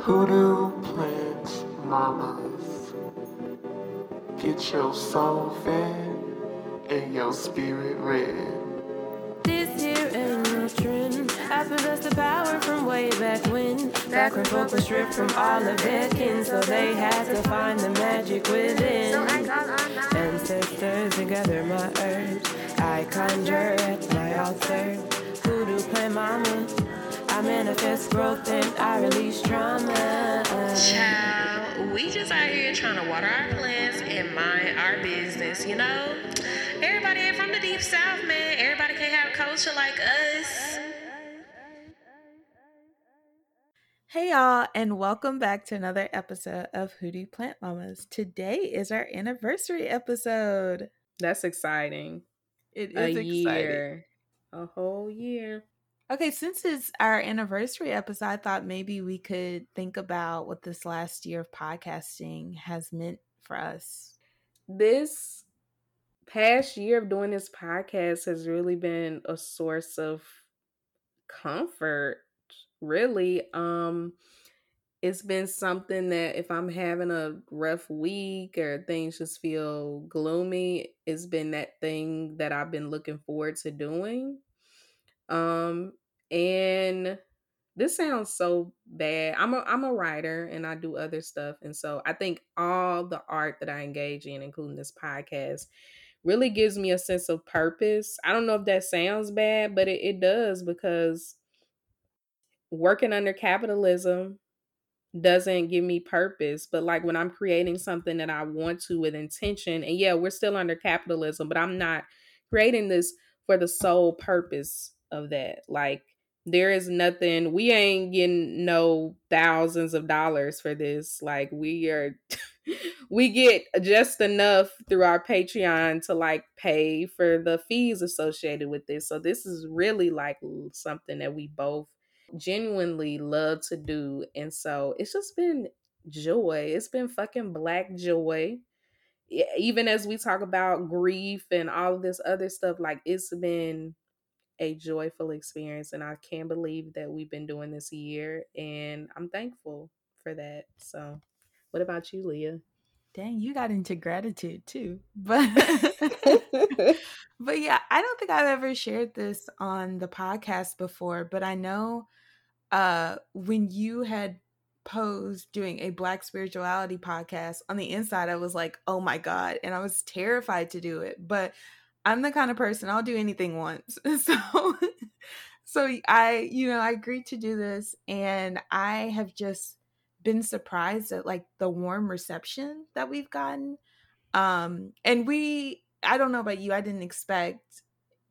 Hoodoo plant mamas. Get your soul fed and your spirit red. This here ain't no trend. I possess the power from way back when. Back when folk were stripped from all of their kin, so they had to find the magic within. So I call my Ancestors and gather my herbs. I conjure at my altar. Hoodoo plant mama. I manifest growth and I release trauma. Child, we just out here trying to water our plants and mind our business, you know? Everybody ain't from the deep south, man. Everybody can't have culture like us. Hey y'all, and welcome back to another episode of Hoodoo Plant Mamas. Today is our anniversary episode. That's exciting. It is A is exciting. year. A whole year. Okay, since it's our anniversary episode, I thought maybe we could think about what this last year of podcasting has meant for us. This past year of doing this podcast has really been a source of comfort, really. Um it's been something that if I'm having a rough week or things just feel gloomy, it's been that thing that I've been looking forward to doing. Um and this sounds so bad. I'm a I'm a writer and I do other stuff. And so I think all the art that I engage in, including this podcast, really gives me a sense of purpose. I don't know if that sounds bad, but it, it does because working under capitalism doesn't give me purpose. But like when I'm creating something that I want to with intention, and yeah, we're still under capitalism, but I'm not creating this for the sole purpose of that. Like there is nothing we ain't getting no thousands of dollars for this. Like we are we get just enough through our Patreon to like pay for the fees associated with this. So this is really like something that we both genuinely love to do. And so it's just been joy. It's been fucking black joy. Even as we talk about grief and all of this other stuff, like it's been a joyful experience. And I can't believe that we've been doing this a year. And I'm thankful for that. So, what about you, Leah? Dang, you got into gratitude too. But but yeah, I don't think I've ever shared this on the podcast before, but I know uh when you had posed doing a black spirituality podcast on the inside I was like, "Oh my god." And I was terrified to do it, but I'm the kind of person I'll do anything once. So so I, you know, I agreed to do this and I have just been surprised at like the warm reception that we've gotten. Um and we I don't know about you, I didn't expect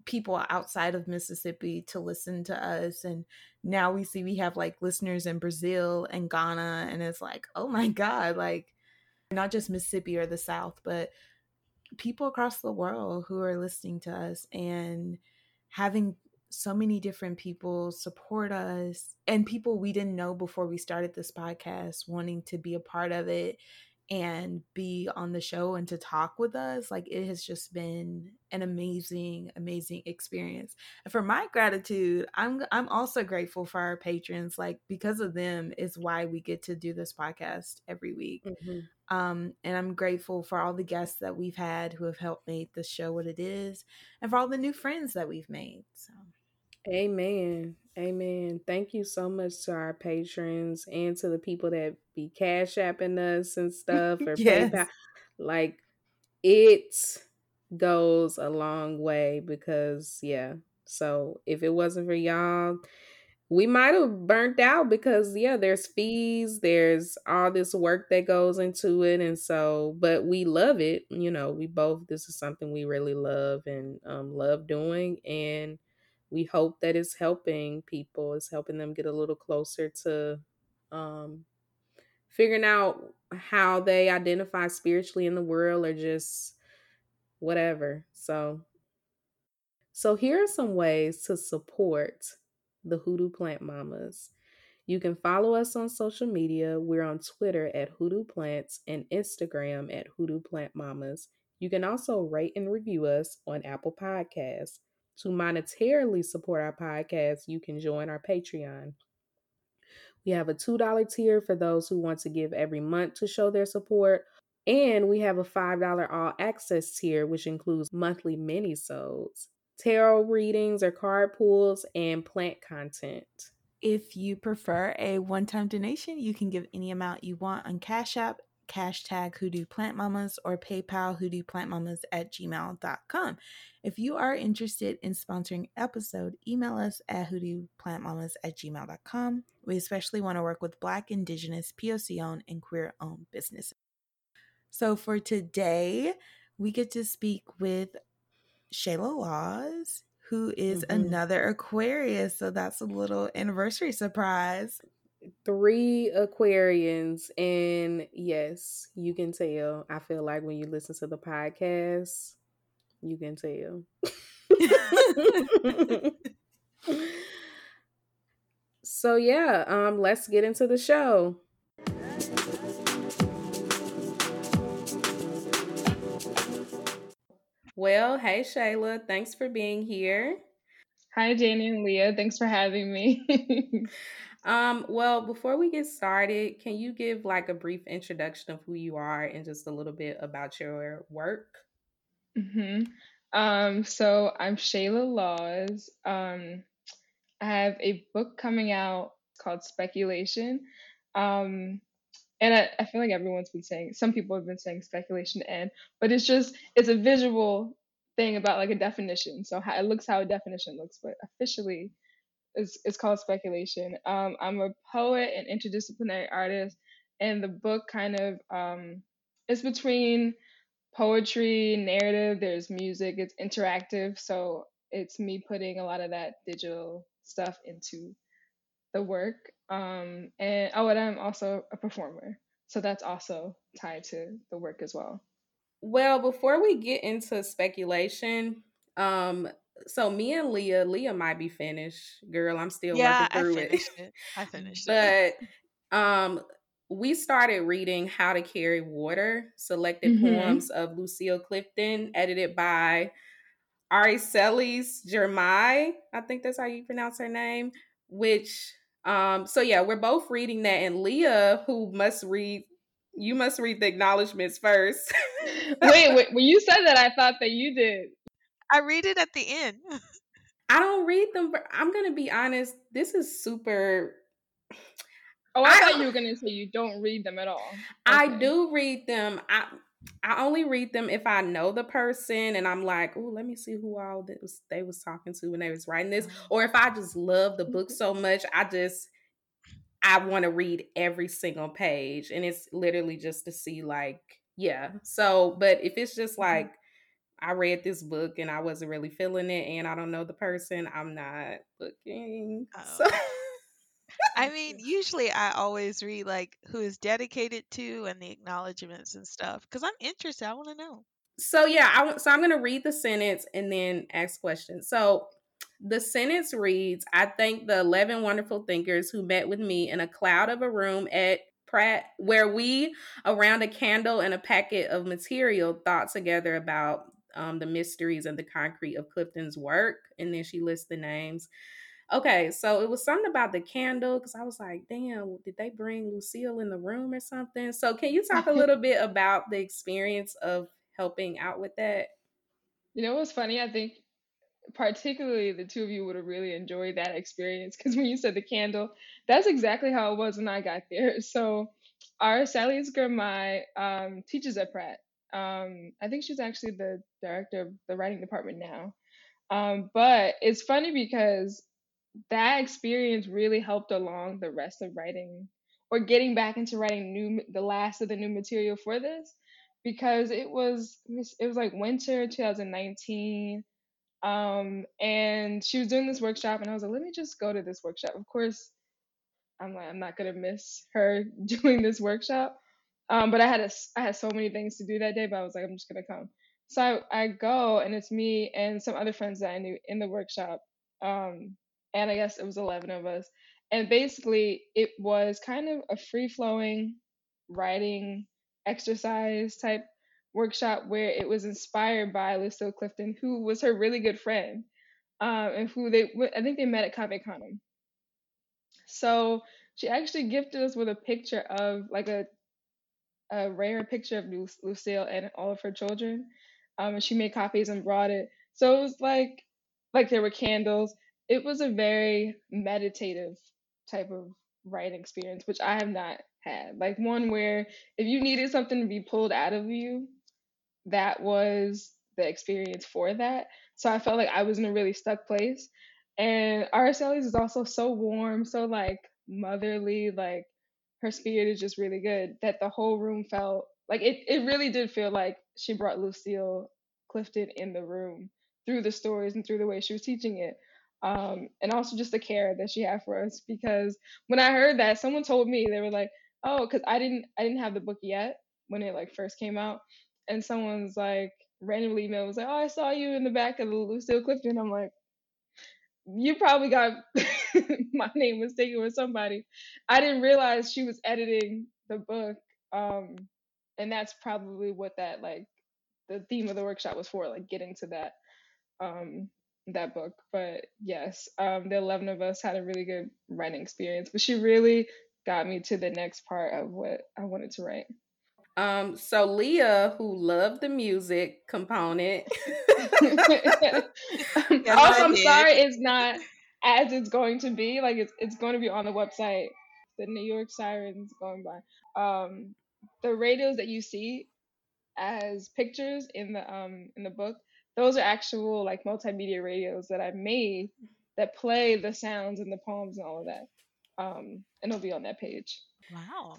people outside of Mississippi to listen to us and now we see we have like listeners in Brazil and Ghana and it's like, "Oh my god, like not just Mississippi or the South, but people across the world who are listening to us and having so many different people support us and people we didn't know before we started this podcast wanting to be a part of it and be on the show and to talk with us like it has just been an amazing amazing experience and for my gratitude i'm i'm also grateful for our patrons like because of them is why we get to do this podcast every week um, and I'm grateful for all the guests that we've had who have helped make the show what it is, and for all the new friends that we've made. So, Amen. Amen. Thank you so much to our patrons and to the people that be cash apping us and stuff or Yes. PayPal. Like it goes a long way because yeah. So if it wasn't for y'all, we might have burnt out because yeah, there's fees, there's all this work that goes into it, and so but we love it. You know, we both this is something we really love and um, love doing, and we hope that it's helping people it's helping them get a little closer to um figuring out how they identify spiritually in the world or just whatever so. So here are some ways to support the hoodoo plant mamas. You can follow us on social media. We're on twitter at hoodoo plants and instagram at hoodoo plant mamas. You can also rate and review us on apple podcasts to monetarily support our podcast, you can join our Patreon. We have a $2 tier for those who want to give every month to show their support. And we have a $5 all access tier, which includes monthly mini-sodes, tarot readings or card pulls, and plant content. If you prefer a one time donation, you can give any amount you want on Cash App, cash tag Hoodoo Plant Mamas, or PayPal Hoodoo Plant Mamas at gmail.com. If you are interested in sponsoring episode, email us at hoodooplantmamas at gmail.com. We especially want to work with Black, Indigenous, POC owned, and queer owned businesses. So for today, we get to speak with Shayla Lawz, who is Mhm. another Aquarius. So that's a little anniversary surprise. Three Aquarians, and yes, you can tell. I feel like when you listen to the podcast, you can tell. so yeah, um, let's get into the show. Well, hey Shayla, thanks for being here. Hi, Janie and Leah. Thanks for having me. Um, well, before we get started, can you give like a brief introduction of who you are and just a little bit about your work? hmm Um, so I'm Shayla Lawz. Um, I have a book coming out called Speculation. Um, and I, I feel like everyone's been saying, some people have been saying speculation and, but it's just, it's a visual thing about like a definition. So how it looks how a definition looks, but officially it's, it's called speculation. Um, I'm a poet and interdisciplinary artist, and the book kind of um, is between poetry, narrative. There's music. It's interactive, so it's me putting a lot of that digital stuff into the work. Um, and oh, and I'm also a performer, so that's also tied to the work as well. Well, before we get into speculation, um, so me and Leah, Leah might be finished. Girl, I'm still Yeah, working through it. finished it. I finished it. but um we started reading How to Carry Water, selected Mhm. poems of Lucille Clifton, edited by Aracelis Girmay. I think that's how you pronounce her name. Which um so yeah, we're both reading that, and Leah, who must read you must read the acknowledgments first. wait, wait. When you said that, I thought that you did. I read it at the end. I don't read them, but I'm gonna be honest, this is super Oh, I, I thought you were gonna say you don't read them at all. I do read them. I I only read them if I know the person and I'm like, oh, let me see who all that was they was talking to when they was writing this. Mm-hmm. Or if I just love the book mm-hmm. so much, I just I want to read every single page. And it's literally just to see like, yeah. So, but if it's just mm-hmm. like I read this book and I wasn't really feeling it and I don't know the person, I'm not looking. So Oh. I mean, usually I always read like who is dedicated to and the acknowledgments and stuff because I'm interested. I want to know. so yeah, I so I'm gonna read the sentence and then ask questions. So the sentence reads, I thank the 11 wonderful thinkers who met with me in a cloud of a room at Pratt, where we, around a candle and a packet of material, thought together about um, the mysteries and the concrete of Clifton's work. And then she lists the names. Okay, so it was something about the candle because I was like, damn, did they bring Lucille in the room or something? So, can you talk a little bit about the experience of helping out with that? You know what's funny? I think particularly the two of you would have really enjoyed that experience because when you said the candle, that's exactly how it was when I got there. So Aracelis Girmay um, teaches at Pratt. Um, I think she's actually the director of the writing department now. Um, but it's funny because that experience really helped along the rest of writing or getting back into writing new the last of the new material for this because it was it was like winter 2019 um and she was doing this workshop and i was like let me just go to this workshop of course i'm like i'm not gonna miss her doing this workshop um but i had a, i had so many things to do that day but i was like i'm just gonna come so i, I go and it's me and some other friends that i knew in the workshop um and i guess it was 11 of us and basically it was kind of a free flowing writing exercise type workshop where it was inspired by Lucille Clifton, who was her really good friend, um, and who they I think they met at Cave Canem. So she actually gifted us with a picture of like a a rare picture of Lu- Lucille and all of her children. Um, and she made copies and brought it. So it was like like there were candles. It was a very meditative type of writing experience, which I have not had. Like one where if you needed something to be pulled out of you, that was the experience for that. So I felt like I was in a really stuck place. And Aracelis is also so warm, so like motherly, like her spirit is just really good that the whole room felt like it, it really did feel like she brought Lucille Clifton in the room through the stories and through the way she was teaching it. Um, and also just the care that she had for us because when I heard that, someone told me they were like, "Oh, because I didn't I didn't have the book yet when it like first came out," and someone's like randomly emailed was like, "Oh, I saw you in the back of the Lucille Clifton." I'm like, "You probably got my name mistaken with somebody." I didn't realize she was editing the book, um, and that's probably what that like the theme of the workshop was for, like getting to that um that book. But yes, um, the eleven of us had a really good writing experience, but she really got me to the next part of what I wanted to write. Um, so Leah, who loved the music component. also, I'm sorry it's not as it's going to be. Like it's it's going to be on the website. The New York Sirens going by. Um, the radios that you see as pictures in the um in the book, those are actual like multimedia radios that I made that play the sounds and the poems and all of that. Um, and it'll be on that page. Wow.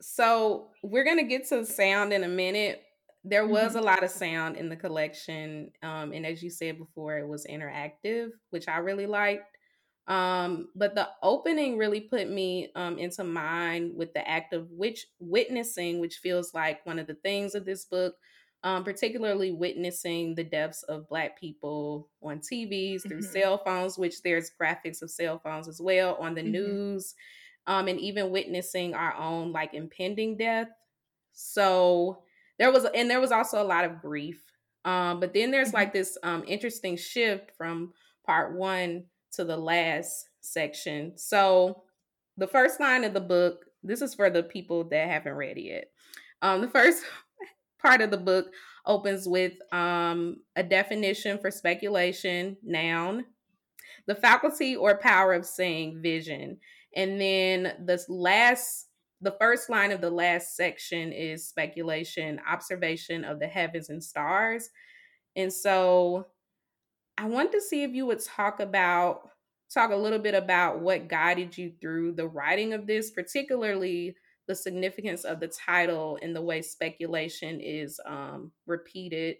So we're gonna get to sound in a minute. There was Mhm. a lot of sound in the collection, um, and as you said before, it was interactive, which I really liked. Um, but the opening really put me um, into mind with the act of which witnessing, which feels like one of the things of this book, um, particularly witnessing the deaths of Black people on TVs through Mhm. cell phones, which there's graphics of cell phones as well on the Mhm. news, um, and even witnessing our own like impending death. So there was, and there was also a lot of grief. Um, but then there's Mhm. like this um, interesting shift from part one to the last section. So the first line of the book, this is for the people that haven't read it yet. Um, the first part of the book opens with um, a definition for speculation, noun, the faculty or power of seeing, vision. And then the last, the first line of the last section is speculation, observation of the heavens and stars. And so I wanted to see if you would talk about talk a little bit about what guided you through the writing of this, particularly the significance of the title and the way speculation is um, repeated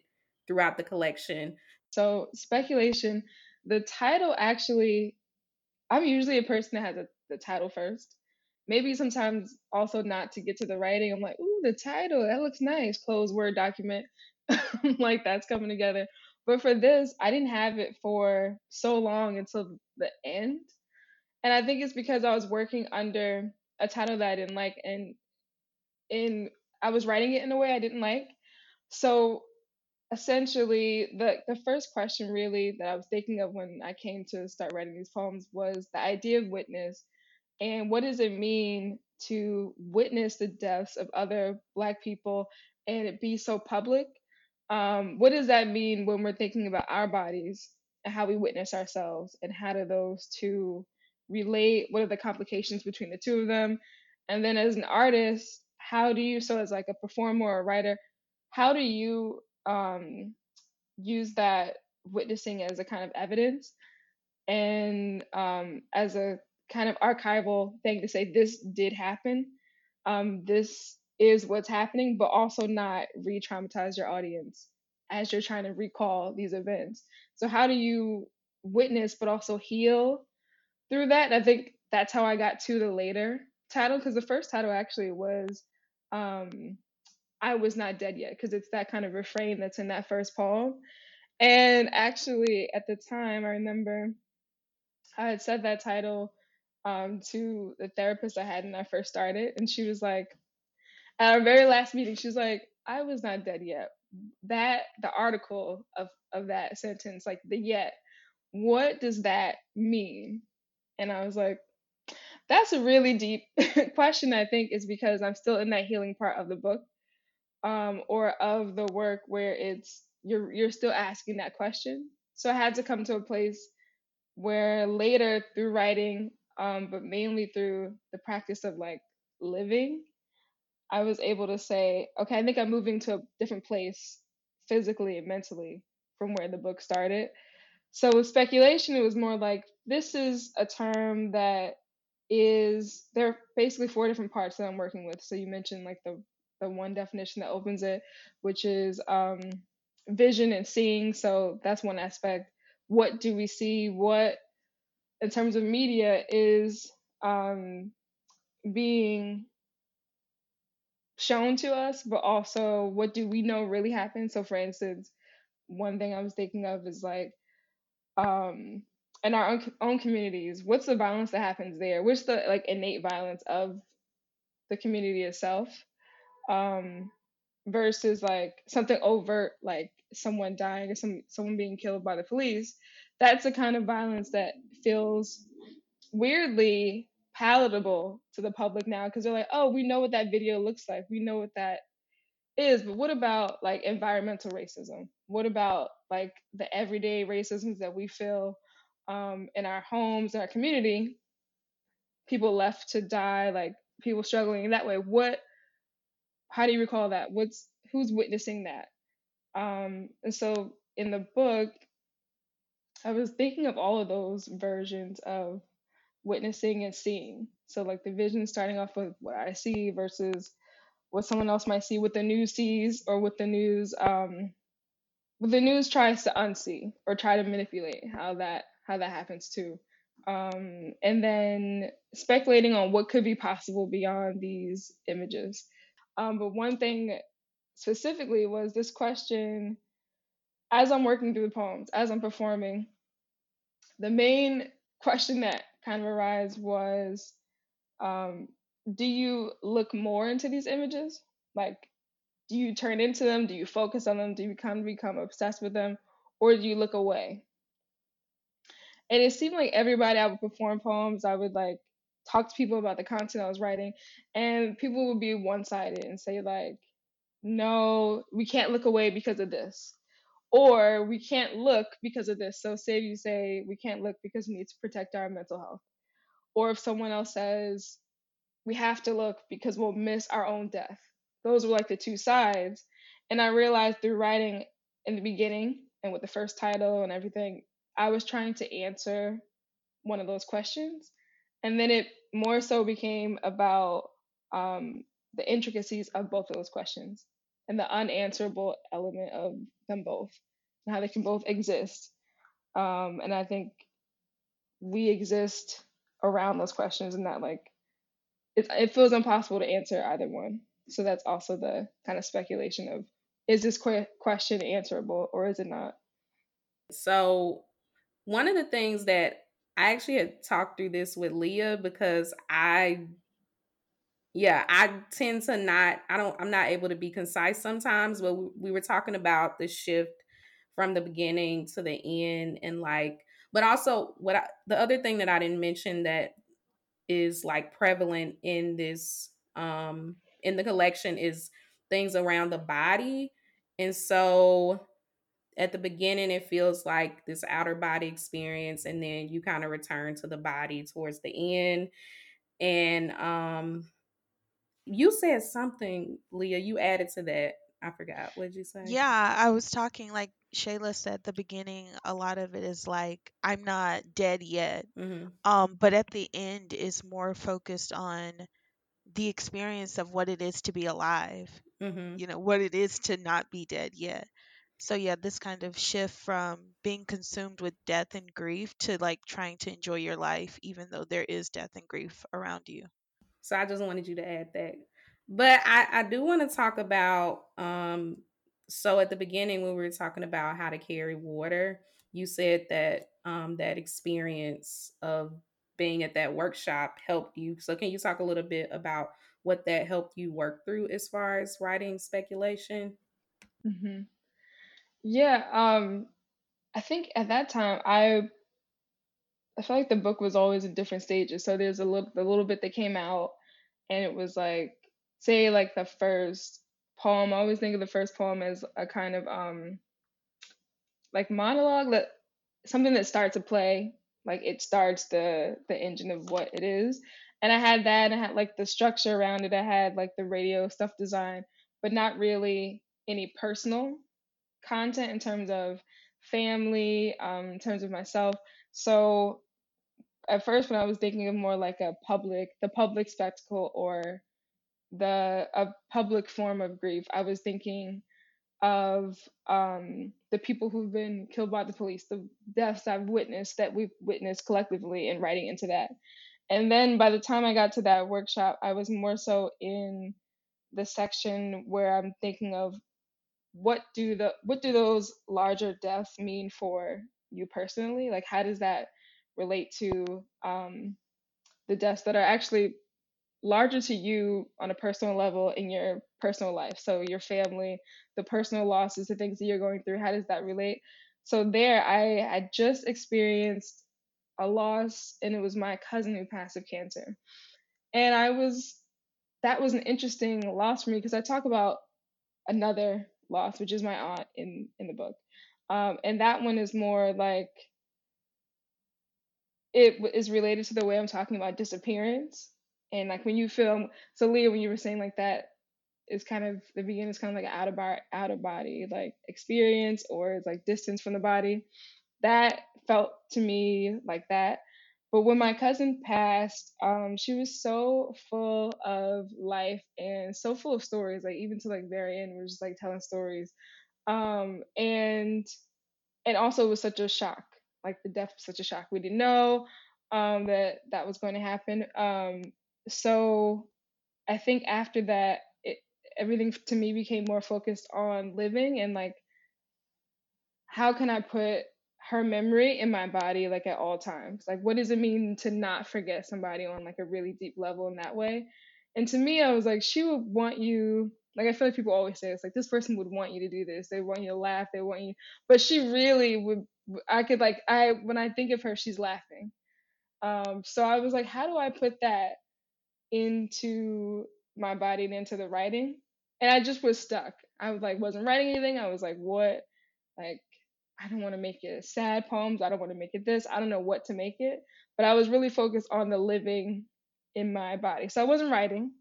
throughout the collection. So speculation, the title actually, I'm usually a person that has a, the title first. Maybe sometimes also not to get to the writing. I'm like, ooh, the title, that looks nice. Close Word document. like that's coming together. But for this, I didn't have it for so long until the end. And I think it's because I was working under a title that I didn't like and in I was writing it in a way I didn't like. So essentially the the first question really that I was thinking of when I came to start writing these poems was the idea of witness and what does it mean to witness the deaths of other black people and it be so public? Um, what does that mean when we're thinking about our bodies and how we witness ourselves and how do those two relate? What are the complications between the two of them? And then as an artist how do you so as like a performer or a writer how do you um, use that witnessing as a kind of evidence? And um, as a kind of archival thing to say this did happen. Um, this is what's happening but also not re-traumatize your audience as you're trying to recall these events. So how do you witness but also heal through that? I think that's how i got to the later title because the first title actually was um, I was not dead yet because it's that kind of refrain that's in that first poem. And actually, at the time, I remember I had said that title um, to the therapist I had when I first started, and she was like, at our very last meeting, she was like, "I was not dead yet." That the article of of that sentence, like the yet, what does that mean? And I was like, that's a really deep question. I think is because I'm still in that healing part of the book, um, or of the work where it's you're you're still asking that question. So I had to come to a place where later through writing, um, but mainly through the practice of like living, I was able to say, okay, I think I'm moving to a different place physically and mentally from where the book started. So with speculation, it was more like this is a term that is there are basically four different parts that I'm working with. So you mentioned like the the one definition that opens it, which is um, vision and seeing. So that's one aspect. What do we see? What in terms of media is um, being shown to us, but also what do we know really happened? So, for instance, one thing I was thinking of is like um, in our own, own communities, what's the violence that happens there? What's the like innate violence of the community itself um, versus like something overt, like someone dying or some someone being killed by the police? That's the kind of violence that feels weirdly palatable to the public now because they're like, oh, we know what that video looks like. We know what that is. But what about like environmental racism? What about like the everyday racisms that we feel um, in our homes, in our community? People left to die, like people struggling in that way. What? How do you recall that? What's who's witnessing that? Um, and so in the book, I was thinking of all of those versions of witnessing and seeing. So like the vision starting off with what I see versus what someone else might see, what the news sees, or what the news um what the news tries to unsee or try to manipulate how that how that happens too. Um, and then speculating on what could be possible beyond these images. Um, but one thing specifically was this question as I'm working through the poems, as I'm performing, the main question that kind of arise was um, do you look more into these images? Like do you turn into them? Do you focus on them? Do you of become obsessed with them? Or do you look away? And it seemed like everybody i would perform poems i would like talk to people about the content i was writing and people would be one-sided and say like no we can't look away because of this or we can't look because of this. So, say you say we can't look because we need to protect our mental health, or if someone else says we have to look because we'll miss our own death. Those were like the two sides. And I realized through writing in the beginning and with the first title and everything, I was trying to answer one of those questions. And then it more so became about um, the intricacies of both of those questions and the unanswerable element of them both and how they can both exist. Um, and I think we exist around those questions and that like it, it feels impossible to answer either one. So that's also the kind of speculation of is this que- question answerable or is it not? So one of the things that I actually had talked through this with Leah because I yeah, I tend to not I don't I'm not able to be concise sometimes, but we, we were talking about the shift from the beginning to the end and like but also what I, the other thing that I didn't mention that is like prevalent in this um in the collection is things around the body. And so at the beginning it feels like this outer body experience and then you kind of return to the body towards the end. And um you said something, Leah, you added to that. I forgot. What did you say? Yeah, I was talking like Shayla said at the beginning, a lot of it is like I'm not dead yet. Mm-hmm. Um, but at the end is more focused on the experience of what it is to be alive. Mm-hmm. You know, what it is to not be dead yet. So yeah, this kind of shift from being consumed with death and grief to like trying to enjoy your life even though there is death and grief around you. So I just wanted you to add that. But I, I do want to talk about um so at the beginning when we were talking about how to carry water, you said that um that experience of being at that workshop helped you. So can you talk a little bit about what that helped you work through as far as writing speculation? Mm-hmm. Yeah, um, I think at that time I I feel like the book was always in different stages. So there's a little the little bit that came out and it was like say like the first poem. I always think of the first poem as a kind of um like monologue that something that starts a play, like it starts the the engine of what it is. And I had that, and I had like the structure around it. I had like the radio stuff design, but not really any personal content in terms of family, um, in terms of myself. So at first, when I was thinking of more like a public, the public spectacle or the a public form of grief, I was thinking of um, the people who've been killed by the police, the deaths I've witnessed that we've witnessed collectively, and writing into that. And then by the time I got to that workshop, I was more so in the section where I'm thinking of what do the what do those larger deaths mean for you personally? Like how does that relate to um, the deaths that are actually larger to you on a personal level in your personal life. So your family, the personal losses, the things that you're going through, how does that relate? So there I had just experienced a loss and it was my cousin who passed of cancer. And I was that was an interesting loss for me because I talk about another loss, which is my aunt in in the book. Um, and that one is more like it is related to the way I'm talking about disappearance and like when you feel so Leah, when you were saying like that is kind of the beginning is kind of like out of body out of body like experience or it's like distance from the body. That felt to me like that. But when my cousin passed, um, she was so full of life and so full of stories. Like even to like very end, we are just like telling stories, um, and and also it was such a shock. Like the death was such a shock. We didn't know um, that that was going to happen. Um, so I think after that, it, everything to me became more focused on living and like, how can I put her memory in my body like at all times? Like, what does it mean to not forget somebody on like a really deep level in that way? And to me, I was like, she would want you. Like I feel like people always say it's like this person would want you to do this. They want you to laugh. They want you, but she really would. I could like I when I think of her, she's laughing. Um, so I was like, how do I put that into my body and into the writing. And I just was stuck. I was like, wasn't writing anything. I was like, what? Like, I don't want to make it sad poems. I don't want to make it this. I don't know what to make it. But I was really focused on the living in my body. So I wasn't writing,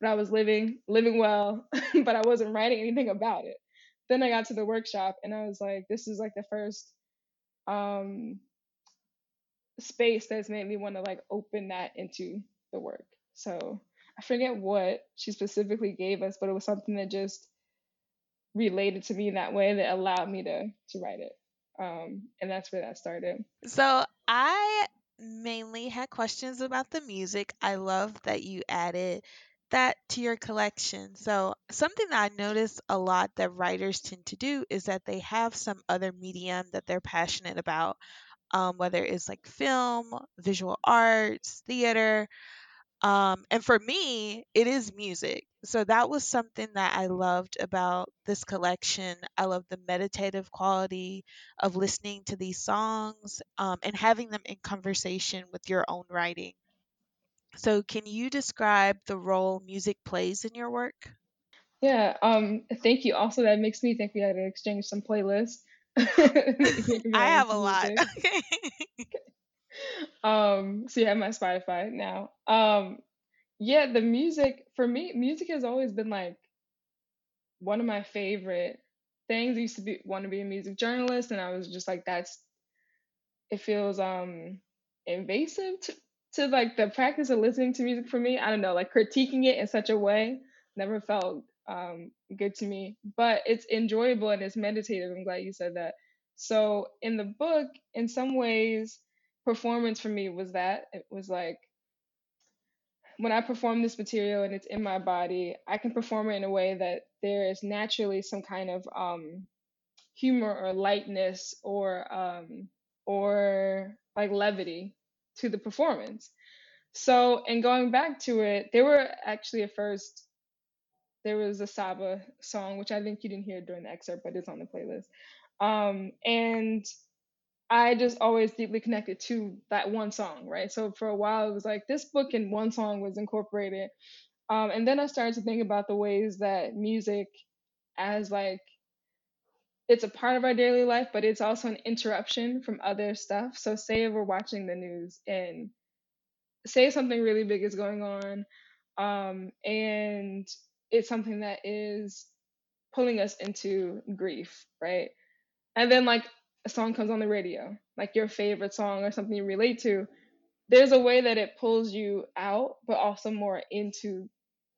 but I was living, living well, but I wasn't writing anything about it. Then I got to the workshop and I was like, this is like the first um space that's made me want to like open that into the work. So I forget what she specifically gave us, but it was something that just related to me in that way that allowed me to to write it. Um, and that's where that started. So I mainly had questions about the music. I love that you added that to your collection. So, something that I notice a lot that writers tend to do is that they have some other medium that they're passionate about, um, whether it's like film, visual arts, theater. Um, and for me, it is music. So that was something that I loved about this collection. I love the meditative quality of listening to these songs um, and having them in conversation with your own writing. So, can you describe the role music plays in your work? Yeah, um, thank you. Also, that makes me think we had to exchange some playlists. I have a lot. um so you yeah have my spotify now um yeah the music for me music has always been like one of my favorite things I used to be want to be a music journalist and i was just like that's it feels um invasive to, to like the practice of listening to music for me i don't know like critiquing it in such a way never felt um good to me. But it's enjoyable and it's meditative i'm glad you said that. So in the book in some ways performance for me was that. It was like when I perform this material and it's in my body, I can perform it in a way that there is naturally some kind of um, humor or lightness or um, or like levity to the performance. So, and going back to it, there were actually at first there was a Saba song, which I think you didn't hear during the excerpt, but it's on the playlist. Um, and I just always deeply connected to that one song, right? So for a while, it was like this book and one song was incorporated. Um, and then I started to think about the ways that music, as like, it's a part of our daily life, but it's also an interruption from other stuff. So, say we're watching the news and say something really big is going on, um, and it's something that is pulling us into grief, right? And then, like, a song comes on the radio, like your favorite song or something you relate to, there's a way that it pulls you out, but also more into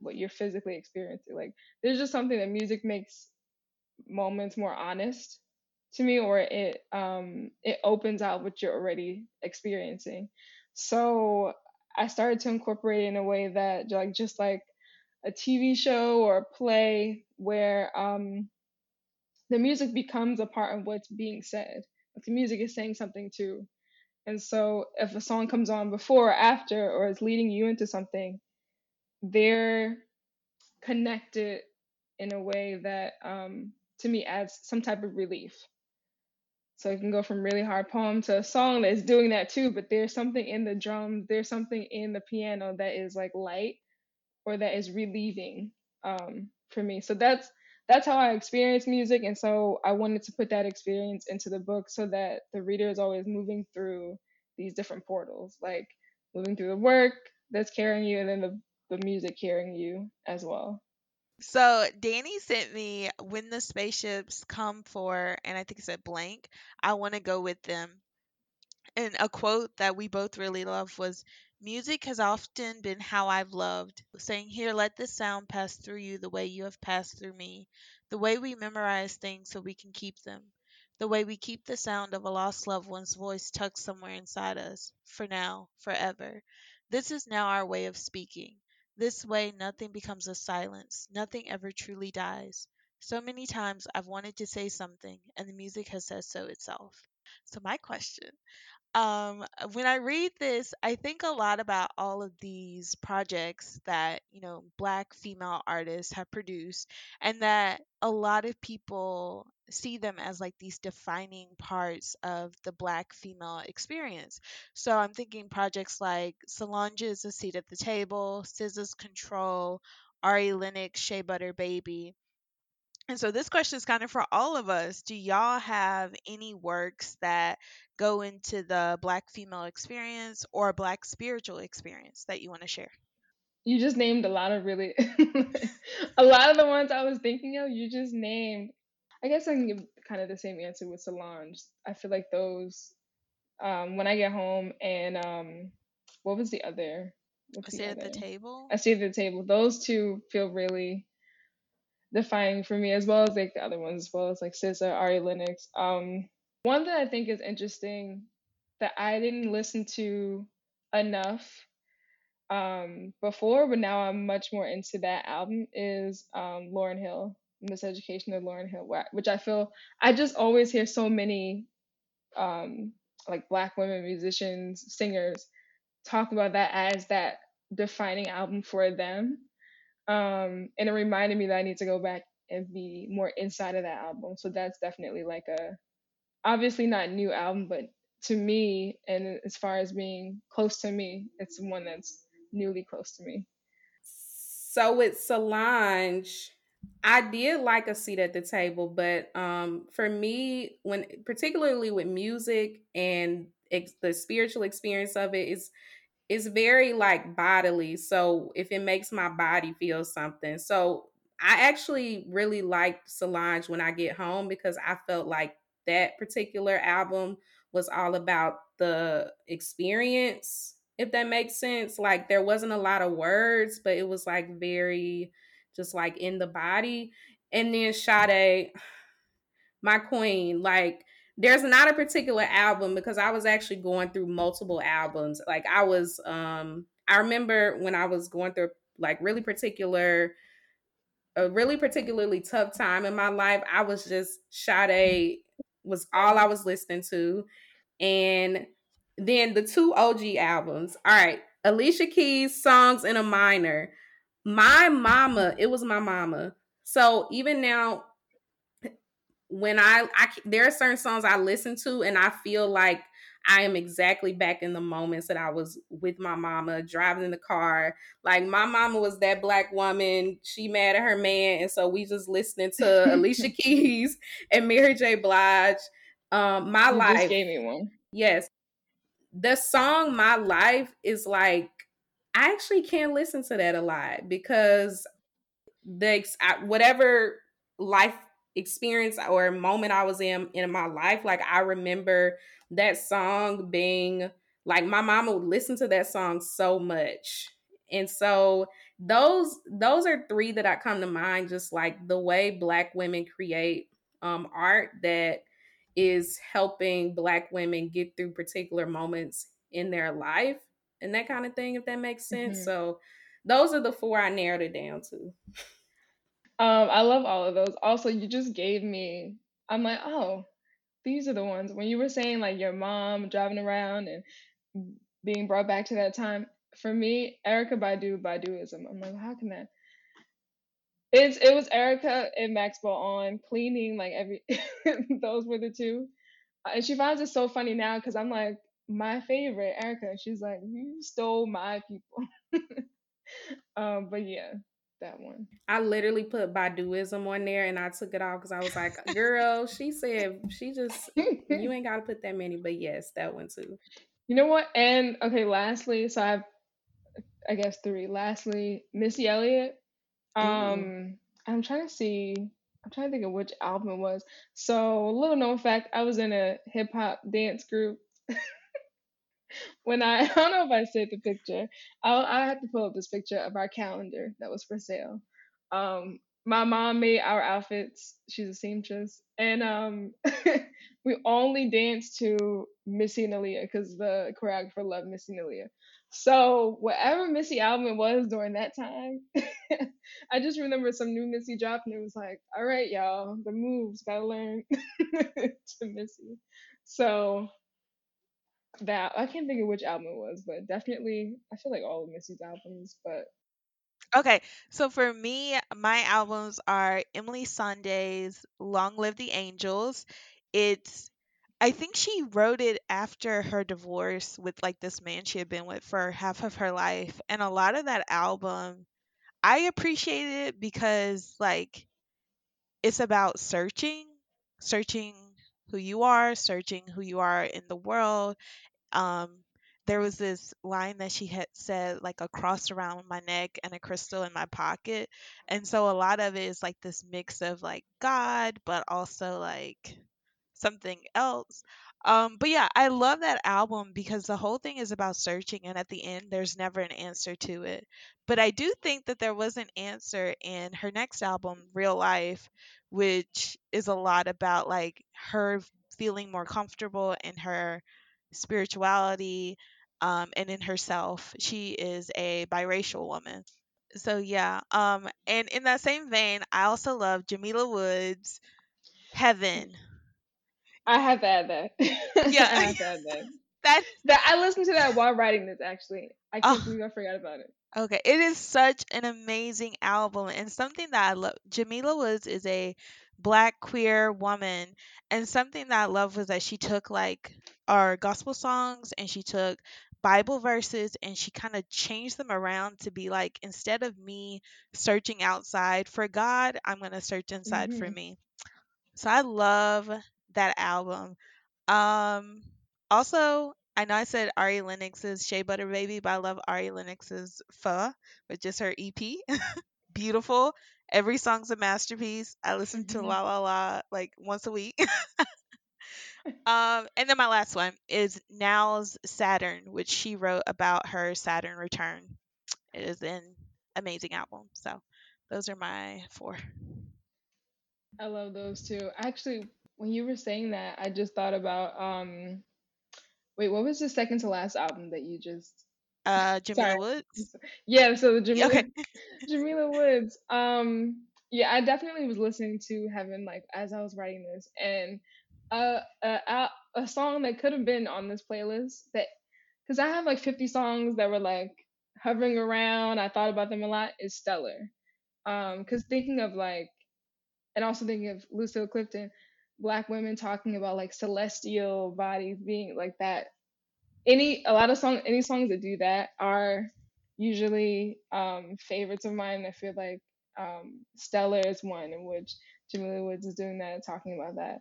what you're physically experiencing. Like there's just something that music makes moments more honest to me, or it um it opens out what you're already experiencing. So I started to incorporate it in a way that like just like a TV show or a play where um the music becomes a part of what's being said. Like the music is saying something too. And so if a song comes on before or after or is leading you into something, they're connected in a way that um, to me adds some type of relief. So it can go from really hard poem to a song that's doing that too, but there's something in the drums, there's something in the piano that is like light or that is relieving um, for me. So that's that's how I experience music. And so I wanted to put that experience into the book so that the reader is always moving through these different portals, like moving through the work that's carrying you and then the, the music carrying you as well. So Danny sent me when the spaceships come for, and I think it said blank, I want to go with them. And a quote that we both really love was Music has often been how I've loved, saying, Here, let this sound pass through you the way you have passed through me, the way we memorize things so we can keep them, the way we keep the sound of a lost loved one's voice tucked somewhere inside us, for now, forever. This is now our way of speaking. This way, nothing becomes a silence, nothing ever truly dies. So many times I've wanted to say something, and the music has said so itself. So, my question um, when I read this, I think a lot about all of these projects that, you know, black female artists have produced, and that a lot of people see them as like these defining parts of the black female experience. So I'm thinking projects like Solange's A Seat at the Table, SZA's Control, Ari Lennox, Shea Butter Baby. And so this question is kind of for all of us. Do y'all have any works that go into the black female experience or black spiritual experience that you want to share? You just named a lot of really a lot of the ones I was thinking of, you just named. I guess I can give kind of the same answer with Solange. I feel like those um when I get home and um what was the other? A Seat at the Table. A Seat at the Table. Those two feel really defining for me as well as like the other ones as well as like SZA, Ari Lennox. Um, one that I think is interesting that I didn't listen to enough um, before, but now I'm much more into that album is um, Lauryn Hill, Miseducation of Lauryn Hill, which I feel I just always hear so many um, like black women musicians, singers talk about that as that defining album for them um, and it reminded me that I need to go back and be more inside of that album. So that's definitely like a obviously not new album, but to me and as far as being close to me, it's one that's newly close to me. So with Solange, I did like a seat at the table, but um, for me, when particularly with music and ex- the spiritual experience of it is it's very like bodily. So if it makes my body feel something. So I actually really liked Solange when I get home because I felt like that particular album was all about the experience, if that makes sense. Like there wasn't a lot of words, but it was like very just like in the body. And then Sade, my queen, like there's not a particular album because I was actually going through multiple albums. Like I was um I remember when I was going through like really particular a really particularly tough time in my life, I was just Sade was all I was listening to. And then the two OG albums. All right, Alicia Keys songs in a minor. My mama, it was my mama. So even now when I, I there are certain songs I listen to and I feel like I am exactly back in the moments that I was with my mama driving in the car. Like my mama was that black woman. She mad at her man, and so we just listening to Alicia Keys and Mary J. Blige. Um, my You life gave me one. Yes. The song My Life is like I actually can't listen to that a lot because the whatever life experience or moment I was in in my life like I remember that song being like my mama would listen to that song so much. And so those those are three that I come to mind just like the way black women create um art that is helping black women get through particular moments in their life and that kind of thing if that makes sense Mhm. so those are the four i narrowed it down to Um, I love all of those. Also, you just gave me. I'm like, oh, these are the ones. When you were saying like your mom driving around and being brought back to that time, for me, Erykah Badu, Baduizm. I'm like, how can that? It's it was Erykah and Maxwell on cleaning like every. those were the two, and she finds it so funny now because I'm like my favorite Erykah, she's like, you stole my people. um, but yeah, that one. i literally put baduizm on there and i took it off because i was like girl she said she just you ain't gotta put that many but yes that one too You know what? And okay, lastly, so I have I guess three. Lastly, Missy Elliott. Um I'm trying to see I'm trying to think of which album it was. So little known fact, I was in a hip hop dance group when I I don't know if I saved the picture. I'll I have to pull up this picture of our calendar that was for sale. Um my mom made our outfits. She's a seamstress. And um we only danced to Missy and Aaliyah because the choreographer loved Missy and Aaliyah. So whatever Missy album it was during that time, I just remember some new Missy dropped and it was like, all right, y'all, the moves gotta learn to Missy. So that I can't think of which album it was, but definitely I feel like all of Missy's albums, but Okay, so for me, my albums are Emeli Sandé's Long Live the Angels. It's I think she wrote it after her divorce with like this man she had been with for half of her life. And a lot of that album I appreciated it because like it's about searching, searching who you are, searching who you are in the world, um there was this line that she had said like a cross around my neck and a crystal in my pocket. And so a lot of it is like this mix of like god but also like something else. Um but yeah i love that album because the whole thing is about searching and at the end there's never an answer to it. But i do think that there was an answer in her next album real life which is a lot about like her feeling more comfortable in her spirituality um, and in herself. She is a biracial woman. So yeah, um, and in that same vein, I also love Jamila Woods, Heaven. I have to add that. Yeah. I have add that. That's That I listened to that while writing this actually. I can't Oh. believe I forgot about it. Okay, it is such an amazing album and something that I love. Jamila Woods is a black queer woman, and something that I love was that she took like our gospel songs and she took Bible verses and she kind of changed them around to be like, instead of me searching outside for God, I'm going to search inside for Mhm. me. So I love that album. Um, also, I know I said Ari Lennox's Shea Butter Baby, but I love Ari Lennox's Pho, which is her EP. Beautiful. Every song's a masterpiece. I listen to Mhm. La La La like once a week. um, and then my last one is Nao's Saturn, which she wrote about her Saturn return. It is an amazing album. So those are my four. I love those too. Actually, when you were saying that, I just thought about um wait, what was the second to last album that you just Uh, Jamila Sorry. Woods. Yeah, so the Jamila Okay. Jamila Woods. Um yeah, I definitely was listening to Heaven like as I was writing this and uh a a, song that could have been on this playlist that cuz I have like 50 songs that were like hovering around. I thought about them a lot is Stellar. Um cuz thinking of like and also thinking of Lucille Clifton, black women talking about like celestial bodies being like that. Any a lot of songs any songs that do that are usually um favorites of mine. I feel like um Stellar is one in which Jamila Woods is doing that, talking about that.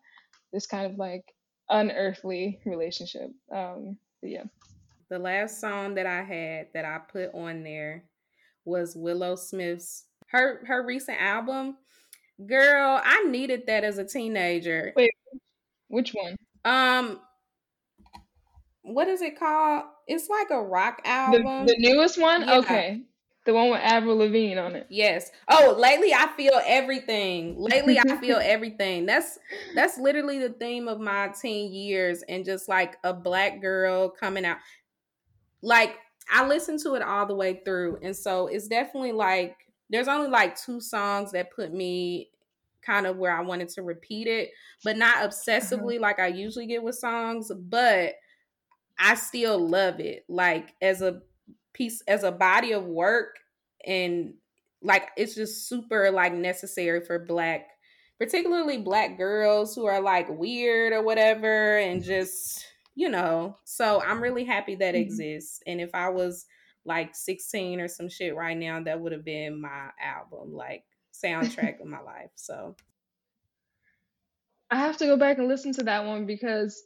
This kind of like unearthly relationship. Um yeah. The last song that I had that I put on there was Willow Smith's her her recent album. Girl, I needed that as a teenager. Wait, which one? Um what is it called? It's like a rock The, album. the newest one? Yeah. Okay. The one with Avril Lavigne on it. Yes. Oh, lately I feel everything. Lately I feel everything. That's that's literally the theme of my teen years and just like a black girl coming out. Like I listened to it all the way through. And so it's definitely like there's only like two songs that put me kind of where I wanted to repeat it, but not obsessively like I usually get with songs, but I still love it. Like as a piece as a body of work and like it's just super like necessary for black particularly black girls who are like weird or whatever and just you know so i'm really happy that Mhm. exists and if i was like 16 or some shit right now that would have been my album like soundtrack of my life so I have to go back and listen to that one because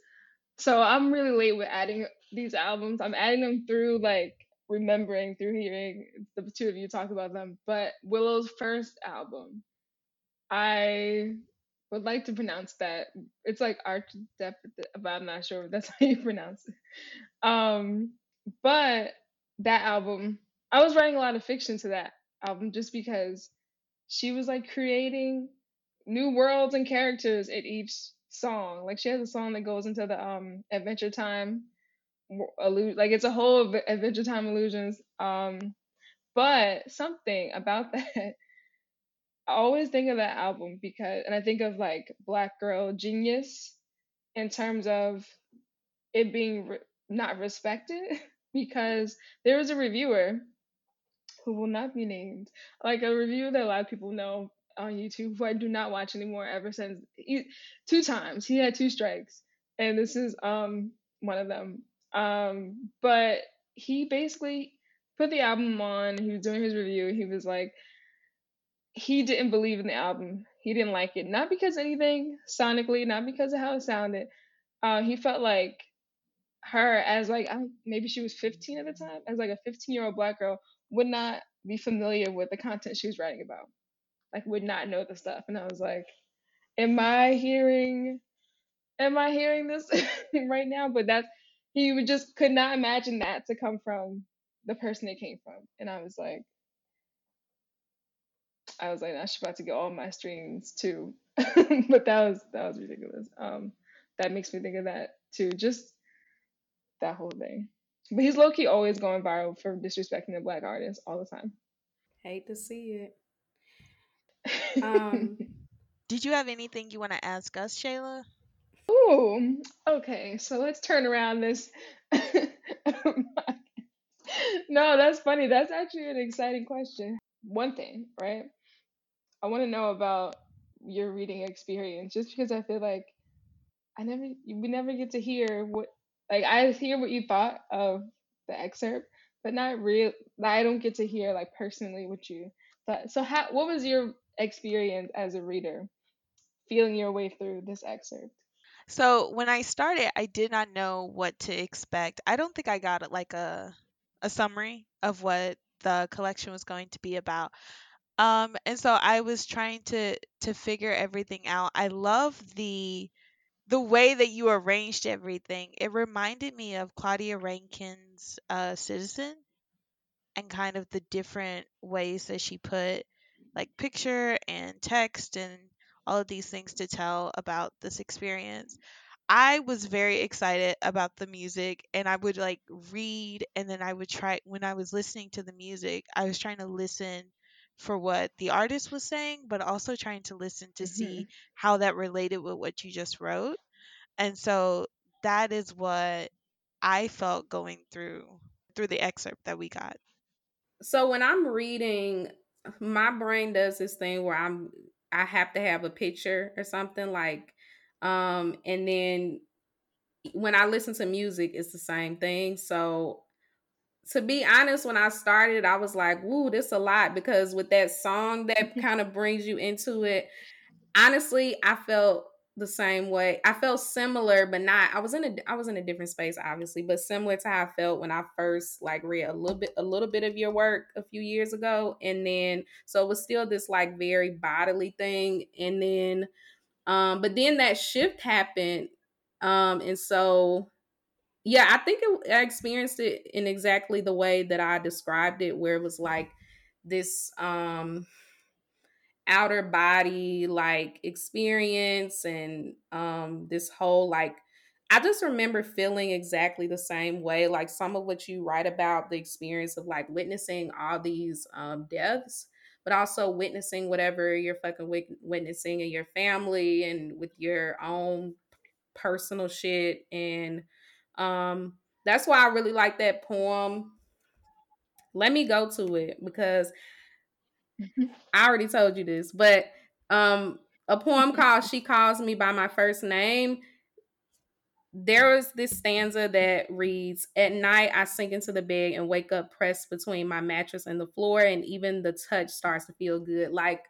so I'm really late with adding these albums. I'm adding them through like remembering through hearing the two of you talk about them. But Willow's first album, I would like to pronounce that. It's like Arch Dep, but I'm not sure if that's how you pronounce it. Um, but that album, I was writing a lot of fiction to that album just because she was like creating new worlds and characters at each song. Like she has a song that goes into the um Adventure Time allu- like it's a whole Adve- Adventure Time illusions. Um, but something about that, I always think of that album because, and I think of like Black Girl Genius in terms of it being re- not respected because there was a reviewer who will not be named, like a reviewer that a lot of people know on YouTube who I do not watch anymore ever since he, two times he had two strikes and this is um one of them. Um, but he basically put the album on. He was doing his review. He was like, he didn't believe in the album. He didn't like it, not because anything sonically, not because of how it sounded. Uh, he felt like her as like I don't, maybe she was 15 at the time, as like a 15 year old black girl would not be familiar with the content she was writing about, like would not know the stuff. And I was like, am I hearing, am I hearing this right now? But that's he would just could not imagine that to come from the person it came from, and I was like. I was like, i should about to get all my streams too. but that was that was ridiculous. Um, that makes me think of that too. Just that whole thing. But he's low key always going viral for disrespecting the black artists all the time. hate to see it um Did you have anything you want to ask us, Shayla? Ooh, okay. So let's turn around this. no, that's funny. That's actually an exciting question. One thing, right? I want to know about your reading experience, just because I feel like I never, we never get to hear what, like, I hear what you thought of the excerpt, but not real. I don't get to hear like personally what you thought. So, how, what was your experience as a reader, feeling your way through this excerpt? So when I started, I did not know what to expect. I don't think I got like a a summary of what the collection was going to be about. Um, and so I was trying to to figure everything out. I love the the way that you arranged everything. It reminded me of Claudia Rankine's uh, Citizen and kind of the different ways that she put like picture and text and all of these things to tell about this experience. I was very excited about the music and I would like read and then I would try when I was listening to the music, I was trying to listen for what the artist was saying, but also trying to listen to see how that related with what you just wrote. And so that is what I felt going through through the excerpt that we got. so when i'm reading my brain does this thing where i'm i have to have a picture or something like Um, and then when I listen to music, it's the same thing. So to be honest, when I started, I was like, "Woo, this a lot," because with that song that kind of brings you into it. Honestly, I felt the same way. I felt similar, but not. I was in a I was in a different space, obviously, but similar to how I felt when I first like read a little bit a little bit of your work a few years ago, and then so it was still this like very bodily thing, and then, um, but then that shift happened, um, and so yeah, I think it, I experienced it in exactly the way that I described it, where it was like this um outer body like experience and um this whole like I just remember feeling exactly the same way like some of what you write about the experience of like witnessing all these um deaths but also witnessing whatever you're fucking wit- witnessing in your family and with your own personal shit and um that's why I really like that poem let me go to it because I already told you this, but um a poem called She Calls Me by My First Name. There is this stanza that reads, At night I sink into the bed and wake up pressed between my mattress and the floor, and even the touch starts to feel good. Like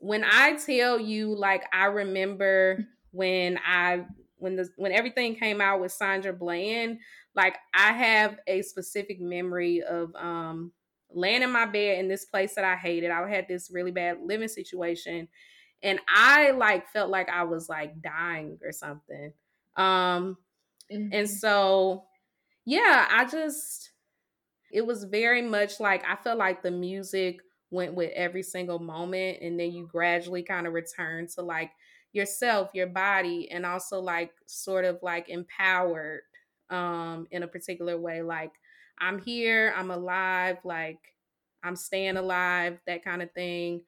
when I tell you, like I remember when I when the when everything came out with Sandra Bland, like I have a specific memory of um laying in my bed in this place that I hated. I had this really bad living situation and I like felt like I was like dying or something. Um mm-hmm. and so yeah, I just it was very much like I felt like the music went with every single moment and then you gradually kind of return to like yourself, your body and also like sort of like empowered um in a particular way like I'm here, I'm alive, like I'm staying alive, that kind of thing.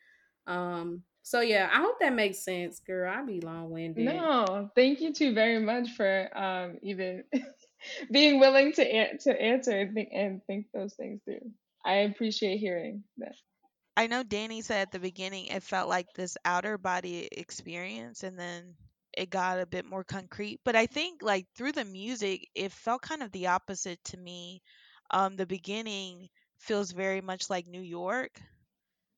Um, so yeah, I hope that makes sense, girl. I be long winded. No, thank you too very much for um even being willing to to answer and think and think those things through. I appreciate hearing that. I know Danny said at the beginning it felt like this outer body experience, and then it got a bit more concrete. But I think like through the music, it felt kind of the opposite to me. Um, the beginning feels very much like New York.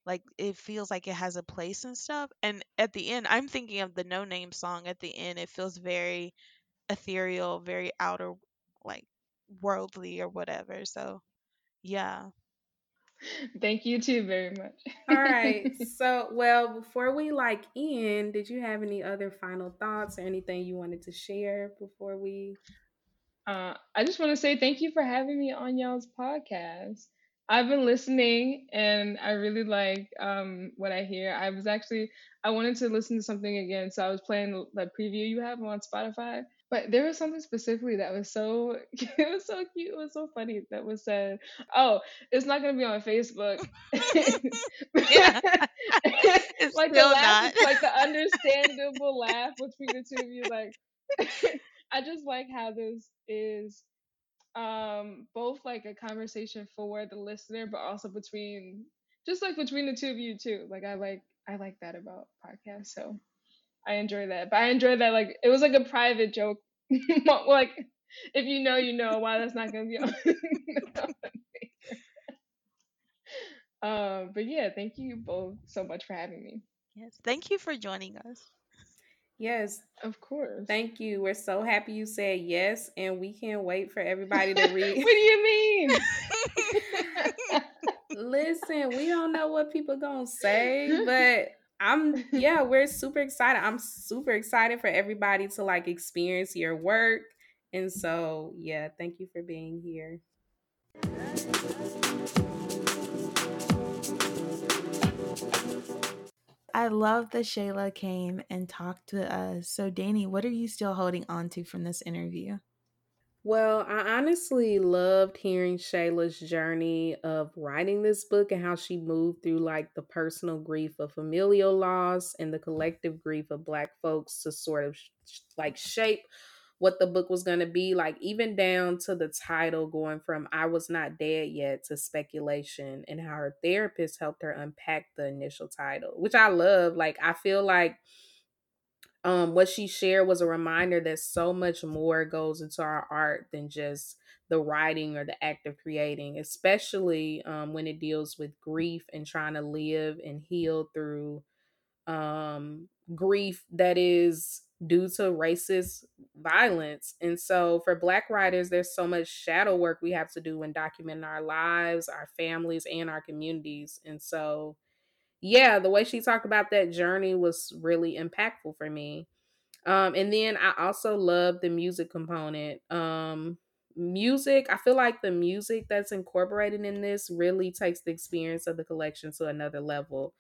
Like it feels like it has a place and stuff. And at the end, I'm thinking of the Noname song at the end. It feels very ethereal, very outer like worldly or whatever. So, yeah. Thank you too very much. All right. So, well, before we like end, did you have any other final thoughts or anything you wanted to share before we uh, I just want to say thank you for having me on y'all's podcast. I've been listening and I really like um, what I hear. I was actually I wanted to listen to something again, so I was playing the preview you have on Spotify. But there was something specifically that was so it was so cute, it was so funny that was said. Oh, it's not gonna be on Facebook. like still the laugh, not. like the understandable laugh between the two of you. Like I just like how this is um both like a conversation for the listener but also between just like between the two of you too like i like i like that about podcasts so i enjoy that but i enjoy that like it was like a private joke like if you know you know why that's not gonna be on um but yeah thank you both so much for having me yes thank you for joining us Yes, of course. Thank you. We're so happy you said yes, and we can't wait for everybody to read. what do you mean? Listen, we don't know what people gonna say, but I'm yeah, we're super excited. I'm super excited for everybody to like experience your work. And so, yeah, thank you for being here. I love that Shayla came and talked to us. So, Danny, what are you still holding on to from this interview? Well, I honestly loved hearing Shayla's journey of writing this book and how she moved through like the personal grief of familial loss and the collective grief of Black folks to sort of sh- like shape what the book was going to be like even down to the title going from i was not dead yet to speculation and how her therapist helped her unpack the initial title which i love like i feel like um, what she shared was a reminder that so much more goes into our art than just the writing or the act of creating, especially um, when it deals with grief and trying to live and heal through um, grief that is due to racist violence. And so for Black writers, there's so much shadow work we have to do when documenting our lives, our families, and our communities. And so, yeah, the way she talked about that journey was really impactful for me. Um, and then I also love the music component. Um, music, I feel like the music that's incorporated in this really takes the experience of the collection to another level.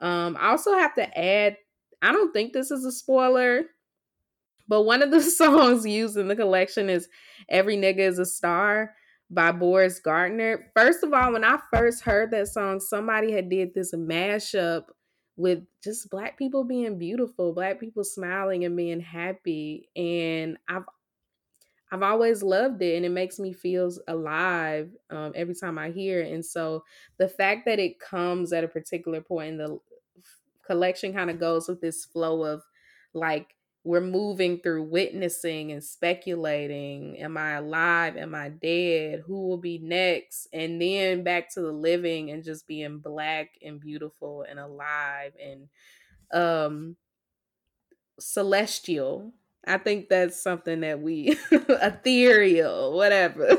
Um, I also have to add, I don't think this is a spoiler, but one of the songs used in the collection is Every Nigga is a Star by Boris Gardiner. First of all, when I first heard that song, somebody had did this mashup with just black people being beautiful, black people smiling and being happy. And I've I've always loved it and it makes me feel alive um, every time I hear it. And so the fact that it comes at a particular point in the collection kind of goes with this flow of like we're moving through witnessing and speculating am i alive am i dead who will be next and then back to the living and just being black and beautiful and alive and um celestial I think that's something that we ethereal, whatever.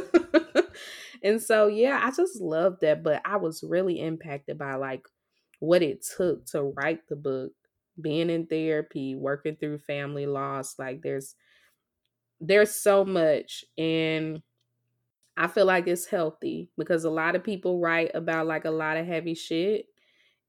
and so yeah, I just love that. But I was really impacted by like what it took to write the book, being in therapy, working through family loss. Like there's there's so much and I feel like it's healthy because a lot of people write about like a lot of heavy shit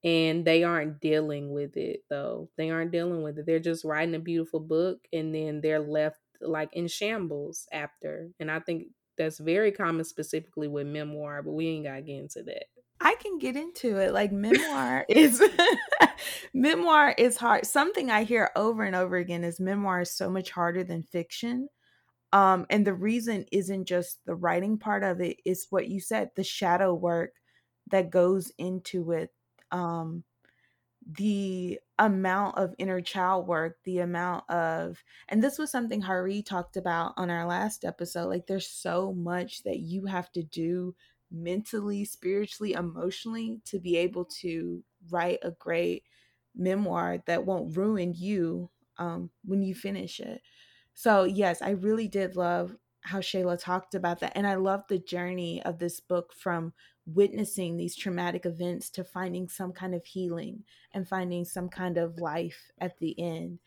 and they aren't dealing with it though. They aren't dealing with it. They're just writing a beautiful book and then they're left like in shambles after. And I think that's very common specifically with memoir, but we ain't got to get into that. I can get into it. Like memoir is memoir is hard. Something I hear over and over again is memoir is so much harder than fiction. Um, and the reason isn't just the writing part of it, it's what you said, the shadow work that goes into it um, the amount of inner child work, the amount of, and this was something Hari talked about on our last episode. Like, there's so much that you have to do mentally, spiritually, emotionally to be able to write a great memoir that won't ruin you um, when you finish it. So, yes, I really did love how Shayla talked about that. And I love the journey of this book from witnessing these traumatic events to finding some kind of healing and finding some kind of life at the end.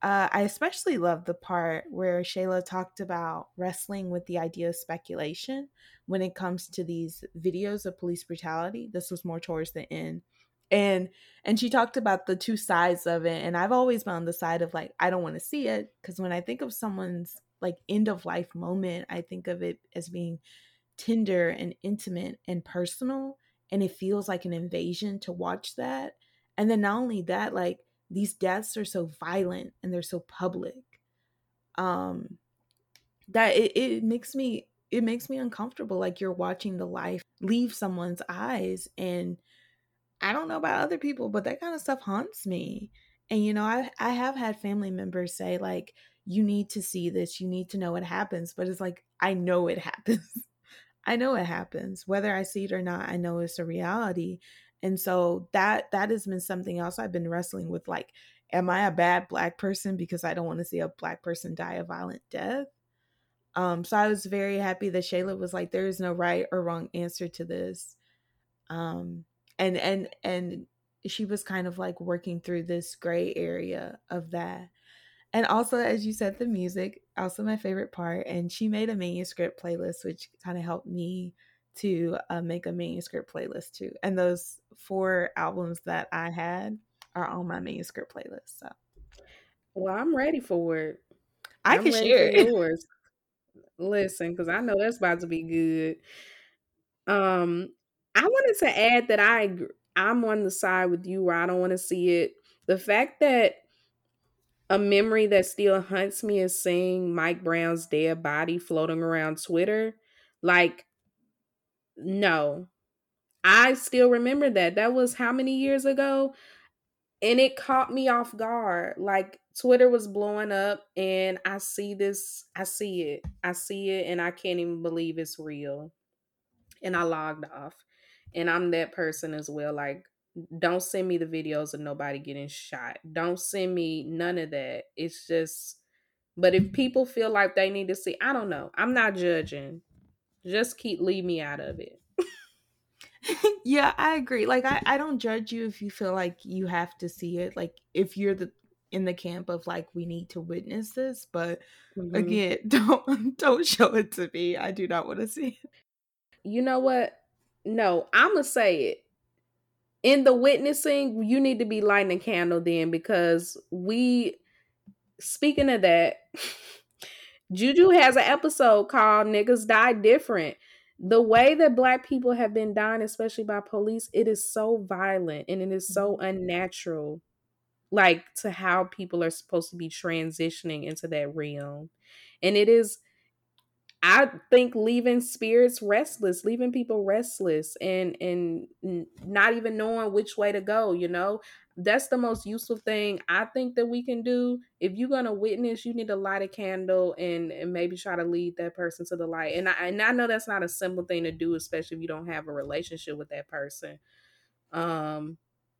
Uh, I especially love the part where Shayla talked about wrestling with the idea of speculation when it comes to these videos of police brutality. This was more towards the end. And and she talked about the two sides of it. And I've always been on the side of like, I don't want to see it. Cause when I think of someone's like end of life moment, I think of it as being tender and intimate and personal. And it feels like an invasion to watch that. And then not only that, like these deaths are so violent and they're so public. Um that it, it makes me it makes me uncomfortable. Like you're watching the life leave someone's eyes. And I don't know about other people, but that kind of stuff haunts me. And you know, I I have had family members say like you need to see this, you need to know what happens, but it's like I know it happens. I know it happens. Whether I see it or not, I know it's a reality. And so that that has been something else I've been wrestling with like am I a bad black person because I don't want to see a black person die a violent death? Um so I was very happy that Shayla was like there is no right or wrong answer to this. Um and and and she was kind of like working through this gray area of that and also as you said the music also my favorite part and she made a manuscript playlist which kind of helped me to uh, make a manuscript playlist too and those four albums that i had are on my manuscript playlist so. Well i'm ready for it. I I'm can share it. yours. Listen because i know that's about to be good. Um i wanted to add that i i'm on the side with you where i don't want to see it. The fact that a memory that still haunts me is seeing Mike Brown's dead body floating around Twitter. Like, no. I still remember that. That was how many years ago? And it caught me off guard. Like, Twitter was blowing up and I see this, I see it. I see it and I can't even believe it's real. And I logged off. And I'm that person as well. Like, don't send me the videos of nobody getting shot. Don't send me none of that. It's just but if people feel like they need to see, I don't know. I'm not judging. Just keep leave me out of it. yeah, I agree. Like I, I don't judge you if you feel like you have to see it. Like if you're the in the camp of like we need to witness this, but mm-hmm. again, don't don't show it to me. I do not want to see it. You know what? No, I'm gonna say it. In the witnessing, you need to be lighting a candle then because we speaking of that, Juju has an episode called Niggas Die Different. The way that black people have been dying, especially by police, it is so violent and it is so mm-hmm. unnatural. Like to how people are supposed to be transitioning into that realm. And it is I think leaving spirits restless, leaving people restless and and not even knowing which way to go, you know? That's the most useful thing I think that we can do. If you're going to witness, you need to light a candle and, and maybe try to lead that person to the light. And I and I know that's not a simple thing to do especially if you don't have a relationship with that person. Um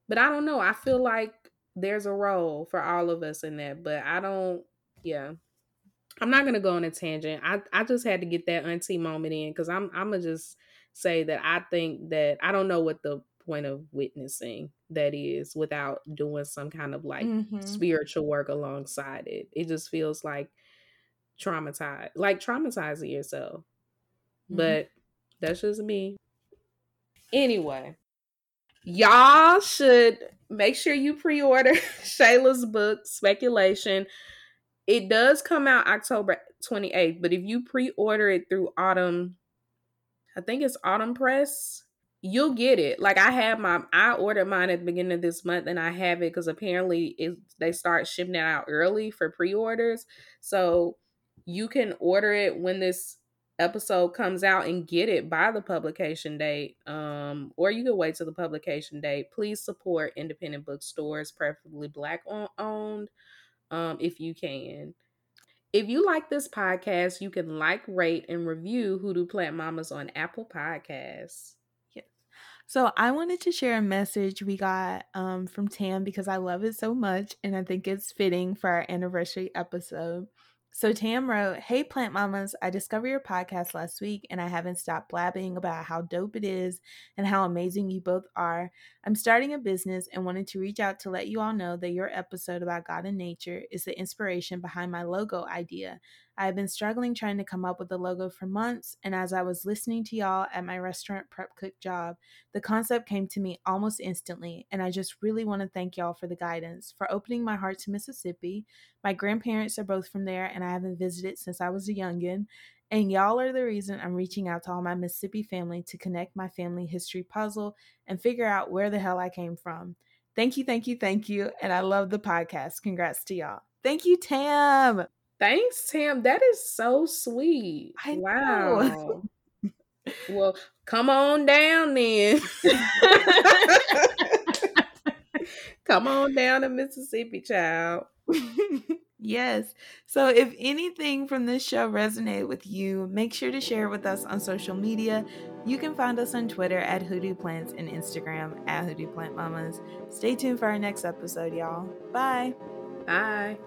but I don't know. I feel like there's a role for all of us in that, but I don't yeah, I'm not gonna go on a tangent. I I just had to get that auntie moment in because I'm I'm gonna just say that I think that I don't know what the point of witnessing that is without doing some kind of like mm-hmm. spiritual work alongside it. It just feels like traumatized, like traumatizing yourself. Mm-hmm. But that's just me. Anyway, y'all should make sure you pre-order Shayla's book, Speculation. It does come out October 28th, but if you pre-order it through Autumn, I think it's Autumn Press, you'll get it. Like I have my I ordered mine at the beginning of this month and I have it because apparently it, they start shipping it out early for pre-orders. So you can order it when this episode comes out and get it by the publication date um or you can wait till the publication date please support independent bookstores preferably black owned um, if you can. If you like this podcast, you can like, rate, and review Hoodoo Plant Mamas on Apple Podcasts. Yes. So I wanted to share a message we got um, from Tam because I love it so much and I think it's fitting for our anniversary episode. So Tam wrote, Hey plant mamas, I discovered your podcast last week and I haven't stopped blabbing about how dope it is and how amazing you both are. I'm starting a business and wanted to reach out to let you all know that your episode about God and nature is the inspiration behind my logo idea. I have been struggling trying to come up with a logo for months, and as I was listening to y'all at my restaurant prep cook job, the concept came to me almost instantly, and I just really want to thank y'all for the guidance, for opening my heart to Mississippi. My grandparents are both from there, and I haven't visited since I was a youngin'. And y'all are the reason I'm reaching out to all my Mississippi family to connect my family history puzzle and figure out where the hell I came from. Thank you, thank you, thank you. And I love the podcast. Congrats to y'all. Thank you, Tam. Thanks, Tam. That is so sweet. I wow. well, come on down then. come on down to Mississippi, child. yes. So if anything from this show resonated with you, make sure to share it with us on social media. You can find us on Twitter at Hoodoo Plants and Instagram at Hoodoo Plant Mamas. Stay tuned for our next episode, y'all. Bye. Bye.